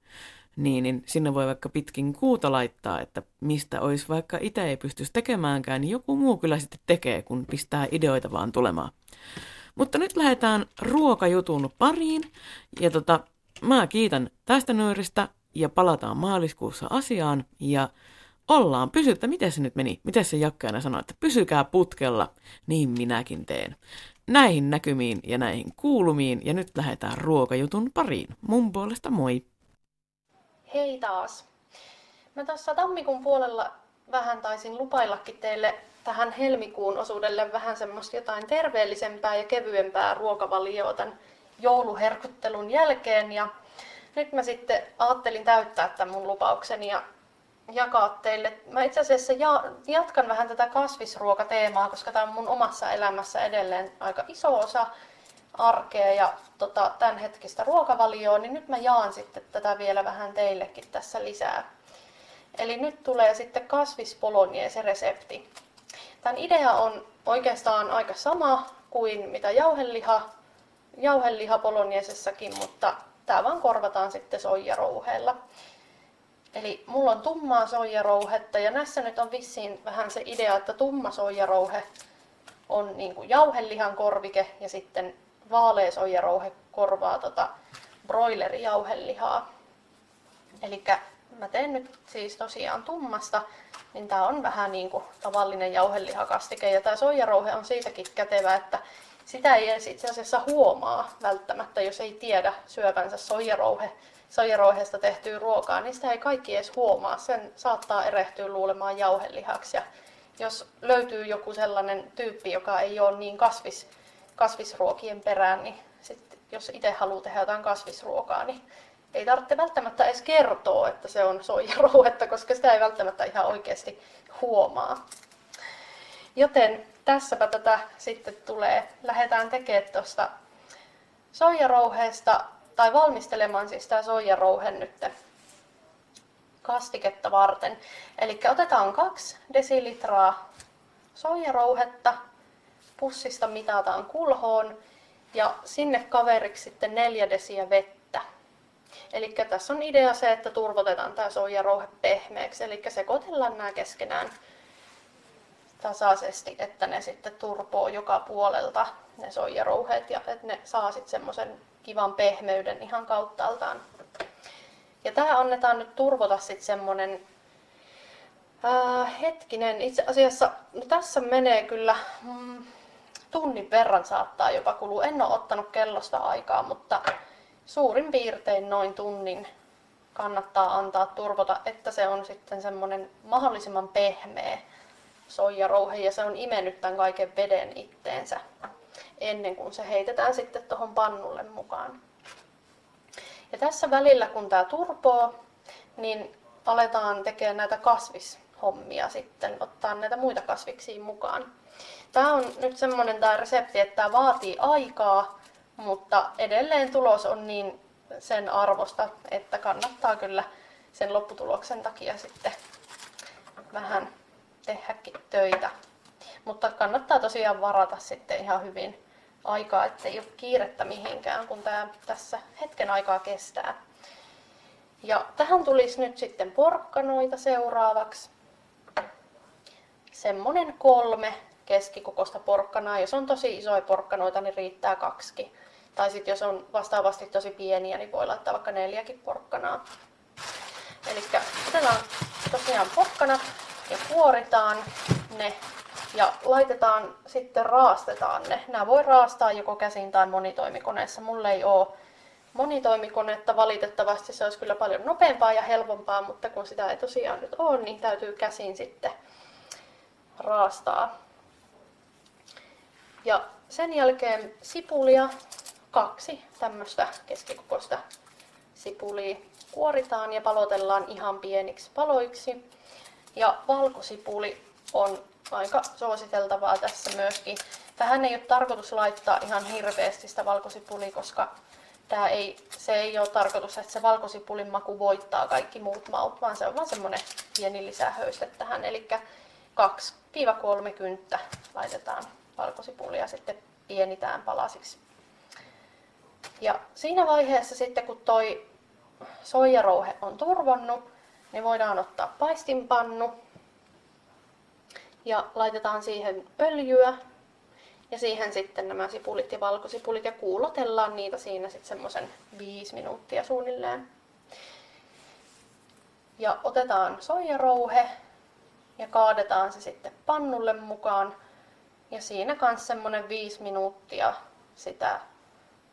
Niin, niin sinne voi vaikka pitkin kuuta laittaa, että mistä olisi vaikka itse ei pystyisi tekemäänkään, niin joku muu kyllä sitten tekee, kun pistää ideoita vaan tulemaan. Mutta nyt lähdetään ruokajutun pariin. Ja tota, mä kiitän tästä nyöristä ja palataan maaliskuussa asiaan. Ja ollaan, pysyttä, miten se nyt meni? Miten se jakkeena sanoi, että pysykää putkella, niin minäkin teen. Näihin näkymiin ja näihin kuulumiin ja nyt lähdetään ruokajutun pariin. Mun puolesta moi! Hei taas! Mä tuossa tammikuun puolella vähän taisin lupaillakin teille tähän helmikuun osuudelle vähän semmoista jotain terveellisempää ja kevyempää ruokavalioa tämän jouluherkuttelun jälkeen. Ja nyt mä sitten ajattelin täyttää tämän mun lupaukseni ja jakaa teille. Mä itse asiassa ja, jatkan vähän tätä kasvisruokateemaa, koska tämä on mun omassa elämässä edelleen aika iso osa arkea ja tota, tämän hetkistä ruokavalioa, niin nyt mä jaan sitten tätä vielä vähän teillekin tässä lisää. Eli nyt tulee sitten kasvispoloniese resepti. Tämän idea on oikeastaan aika sama kuin mitä jauheliha, jauheliha poloniesessakin, mutta tämä vaan korvataan sitten soijarouheella. Eli mulla on tummaa soijarouhetta ja näissä nyt on vissiin vähän se idea, että tumma soijarouhe on niin kuin jauhelihan korvike ja sitten vaalea soijarouhe korvaa tota broilerijauhelihaa. Eli mä teen nyt siis tosiaan tummasta, niin tää on vähän niin kuin tavallinen jauhelihakastike ja tää soijarouhe on siitäkin kätevä, että sitä ei edes itse asiassa huomaa välttämättä, jos ei tiedä syövänsä soijarouhe soijarouheesta tehtyä ruokaa, niin sitä ei kaikki edes huomaa. Sen saattaa erehtyä luulemaan jauhelihaksi. Ja jos löytyy joku sellainen tyyppi, joka ei ole niin kasvis, kasvisruokien perään, niin sit, jos itse haluaa tehdä jotain kasvisruokaa, niin ei tarvitse välttämättä edes kertoa, että se on soijarouhetta, koska sitä ei välttämättä ihan oikeasti huomaa. Joten tässäpä tätä sitten tulee. Lähdetään tekemään tuosta soijarouheesta tai valmistelemaan siis tämä soijarouhe nyt kastiketta varten. Eli otetaan kaksi desilitraa soijarouhetta, pussista mitataan kulhoon ja sinne kaveriksi sitten neljä desiä vettä. Eli tässä on idea se, että turvotetaan tämä soijarouhe pehmeäksi, eli sekoitellaan nämä keskenään tasaisesti, että ne sitten turpoo joka puolelta ne soijarouheet ja että ne saa sitten semmoisen kivan pehmeyden ihan kauttaaltaan. Ja tämä annetaan nyt turvota sitten semmonen äh, hetkinen, itse asiassa no tässä menee kyllä mm, tunnin verran saattaa jopa kulua. En ole ottanut kellosta aikaa, mutta suurin piirtein noin tunnin kannattaa antaa turvota, että se on sitten semmoinen mahdollisimman pehmeä soijarouhe ja se on imennyt tämän kaiken veden itteensä ennen kuin se heitetään sitten tuohon pannulle mukaan. Ja tässä välillä, kun tämä turpoo, niin aletaan tekemään näitä kasvishommia sitten, ottaa näitä muita kasviksia mukaan. Tämä on nyt semmoinen tämä resepti, että tämä vaatii aikaa, mutta edelleen tulos on niin sen arvosta, että kannattaa kyllä sen lopputuloksen takia sitten vähän tehdäkin töitä. Mutta kannattaa tosiaan varata sitten ihan hyvin aikaa, ettei ole kiirettä mihinkään, kun tämä tässä hetken aikaa kestää. Ja tähän tulisi nyt sitten porkkanoita seuraavaksi. Semmonen kolme keskikokoista porkkanaa. Jos on tosi isoja porkkanoita, niin riittää kaksi. Tai sitten jos on vastaavasti tosi pieniä, niin voi laittaa vaikka neljäkin porkkanaa. Eli otetaan tosiaan porkkanat ja kuoritaan ne ja laitetaan sitten raastetaan ne. Nämä voi raastaa joko käsin tai monitoimikoneessa. Mulle ei ole monitoimikonetta valitettavasti. Se olisi kyllä paljon nopeampaa ja helpompaa, mutta kun sitä ei tosiaan nyt ole, niin täytyy käsin sitten raastaa. Ja sen jälkeen sipulia, kaksi tämmöistä keskikokoista sipulia kuoritaan ja palotellaan ihan pieniksi paloiksi. Ja valkosipuli on aika suositeltavaa tässä myöskin. Tähän ei ole tarkoitus laittaa ihan hirveästi sitä valkosipulia, koska tää ei, se ei ole tarkoitus, että se valkosipulin maku voittaa kaikki muut maut, vaan se on vaan semmonen pieni lisähöyste tähän. Eli 2-3 kynttä laitetaan valkosipulia sitten pienitään palasiksi. Ja siinä vaiheessa sitten kun toi soijarouhe on turvonnut, niin voidaan ottaa paistinpannu ja laitetaan siihen öljyä ja siihen sitten nämä sipulit ja valkosipulit ja kuulotellaan niitä siinä sitten semmoisen viisi minuuttia suunnilleen. Ja otetaan soijarouhe ja kaadetaan se sitten pannulle mukaan. Ja siinä kanssa semmoinen viisi minuuttia sitä,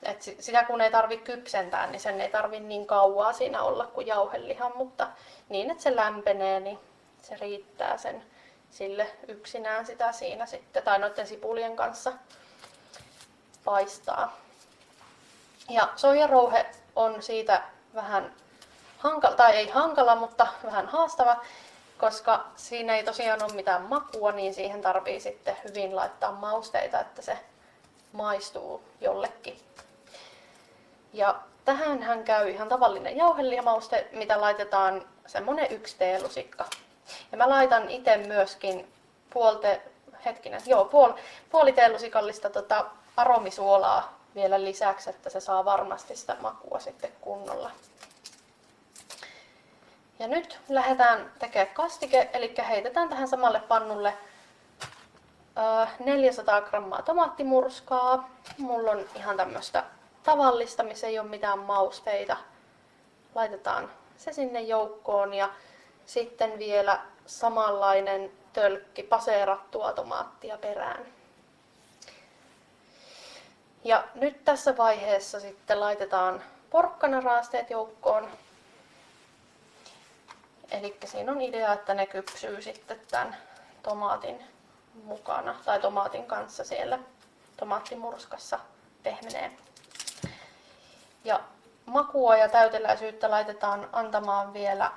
et sitä kun ei tarvi kypsentää, niin sen ei tarvi niin kauaa siinä olla kuin jauhelihan, mutta niin että se lämpenee, niin se riittää sen sille yksinään sitä siinä sitten, tai noiden sipulien kanssa paistaa. Ja soijarouhe on siitä vähän hankala, tai ei hankala, mutta vähän haastava, koska siinä ei tosiaan ole mitään makua, niin siihen tarvii sitten hyvin laittaa mausteita, että se maistuu jollekin. Ja tähän hän käy ihan tavallinen jauhelihmauste, mitä laitetaan semmonen yksi teelusikka ja mä laitan itse myöskin puolte, hetkinen, joo, puol, puoli teelusikallista tota aromisuolaa vielä lisäksi, että se saa varmasti sitä makua sitten kunnolla. Ja nyt lähdetään tekemään kastike, eli heitetään tähän samalle pannulle 400 grammaa tomaattimurskaa. Mulla on ihan tämmöistä tavallista, missä ei ole mitään mausteita. Laitetaan se sinne joukkoon ja sitten vielä samanlainen tölkki paseerattua tomaattia perään. Ja nyt tässä vaiheessa sitten laitetaan porkkanaraasteet joukkoon. Eli siinä on idea, että ne kypsyy sitten tämän tomaatin mukana tai tomaatin kanssa siellä tomaattimurskassa pehmenee. Ja makua ja täyteläisyyttä laitetaan antamaan vielä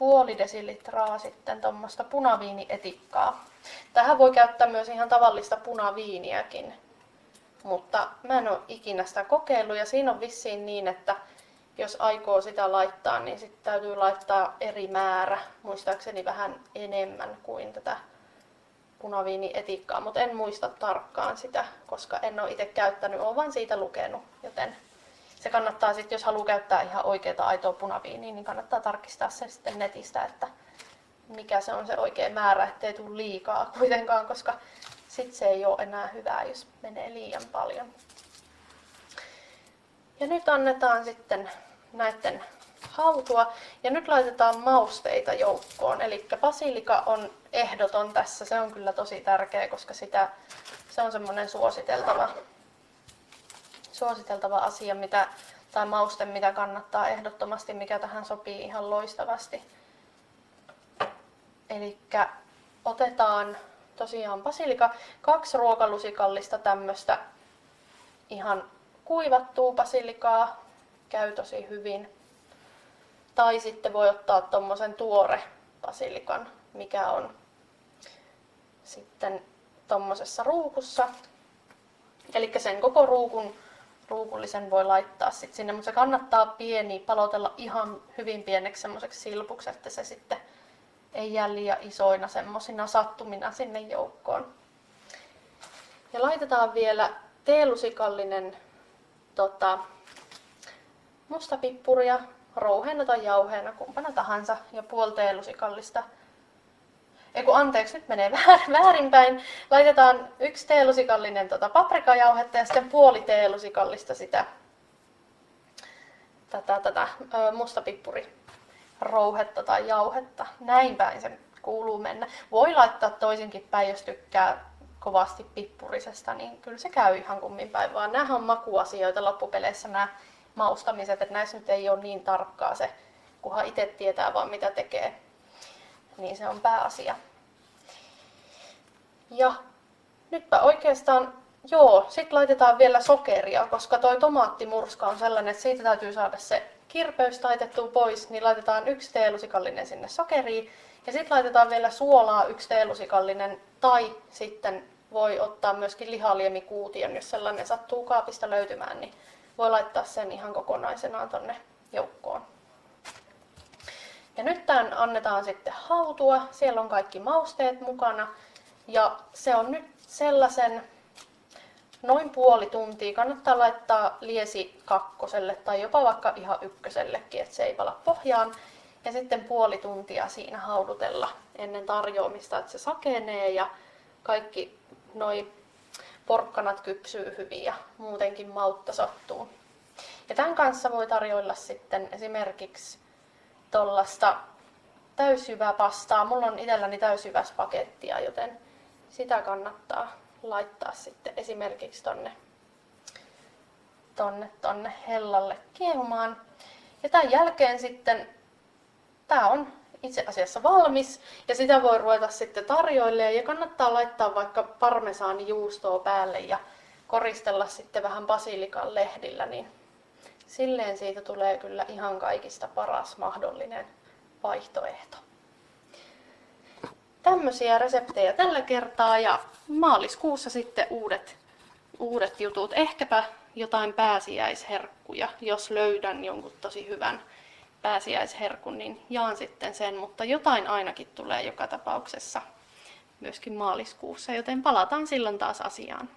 puoli desilitraa sitten tuommoista punaviinietikkaa. Tähän voi käyttää myös ihan tavallista punaviiniäkin, mutta mä en ole ikinä sitä kokeillut ja siinä on vissiin niin, että jos aikoo sitä laittaa, niin sitten täytyy laittaa eri määrä, muistaakseni vähän enemmän kuin tätä punaviinietikkaa, mutta en muista tarkkaan sitä, koska en ole itse käyttänyt, olen vain siitä lukenut, joten se kannattaa sitten, jos haluaa käyttää ihan oikeaa aitoa punaviiniä, niin kannattaa tarkistaa se sitten netistä, että mikä se on se oikea määrä, ettei tule liikaa kuitenkaan, koska sitten se ei ole enää hyvää, jos menee liian paljon. Ja nyt annetaan sitten näiden hautua. Ja nyt laitetaan mausteita joukkoon. Eli basilika on ehdoton tässä. Se on kyllä tosi tärkeä, koska sitä, se on semmoinen suositeltava, suositeltava asia, mitä, tai mauste, mitä kannattaa ehdottomasti, mikä tähän sopii ihan loistavasti. Eli otetaan tosiaan basilika, kaksi ruokalusikallista tämmöistä ihan kuivattua basilikaa, käy tosi hyvin. Tai sitten voi ottaa tuommoisen tuore basilikan, mikä on sitten tuommoisessa ruukussa. Eli sen koko ruukun, ruukullisen voi laittaa sitten sinne, mutta se kannattaa pieni palotella ihan hyvin pieneksi semmoiseksi silpuksi, että se sitten ei jää liian isoina semmoisina sattumina sinne joukkoon. Ja laitetaan vielä teelusikallinen tota, mustapippuria, rouheena tai jauheena, kumpana tahansa, ja puoli teelusikallista. Eiku anteeksi, nyt menee väärinpäin. Laitetaan yksi teelusikallinen tota paprikajauhetta ja sitten puoli teelusikallista sitä tätä, tätä mustapippuri rouhetta tai jauhetta. Näin päin se kuuluu mennä. Voi laittaa toisinkin päin, jos tykkää kovasti pippurisesta, niin kyllä se käy ihan kummin päin, vaan nämä on makuasioita loppupeleissä nämä maustamiset, että näissä nyt ei ole niin tarkkaa se, kunhan itse tietää vaan mitä tekee, niin se on pääasia. Ja nytpä oikeastaan, joo, sitten laitetaan vielä sokeria, koska toi tomaattimurska on sellainen, että siitä täytyy saada se kirpeys taitettua pois, niin laitetaan yksi teelusikallinen sinne sokeriin. Ja sitten laitetaan vielä suolaa yksi teelusikallinen tai sitten voi ottaa myöskin lihaliemikuution, jos sellainen sattuu kaapista löytymään, niin voi laittaa sen ihan kokonaisenaan tonne joukkoon. Ja nyt tämän annetaan sitten hautua. Siellä on kaikki mausteet mukana. Ja se on nyt sellaisen noin puoli tuntia. Kannattaa laittaa liesi kakkoselle tai jopa vaikka ihan ykkösellekin, että se ei pala pohjaan. Ja sitten puoli tuntia siinä haudutella ennen tarjoamista, että se sakenee ja kaikki noi porkkanat kypsyy hyvin ja muutenkin mautta sattuu. Ja tämän kanssa voi tarjoilla sitten esimerkiksi tuollaista täysjyvää pastaa. Mulla on itselläni täysjyväspakettia, joten sitä kannattaa laittaa sitten esimerkiksi tonne, tonne, tonne hellalle kiehumaan. Ja tämän jälkeen sitten tämä on itse asiassa valmis ja sitä voi ruveta sitten tarjoille ja kannattaa laittaa vaikka parmesaanijuustoa päälle ja koristella sitten vähän basilikan lehdillä, niin silleen siitä tulee kyllä ihan kaikista paras mahdollinen vaihtoehto. Tämmöisiä reseptejä tällä kertaa ja maaliskuussa sitten uudet, uudet jutut. Ehkäpä jotain pääsiäisherkkuja, jos löydän jonkun tosi hyvän pääsiäisherkun, niin jaan sitten sen, mutta jotain ainakin tulee joka tapauksessa myöskin maaliskuussa, joten palataan silloin taas asiaan.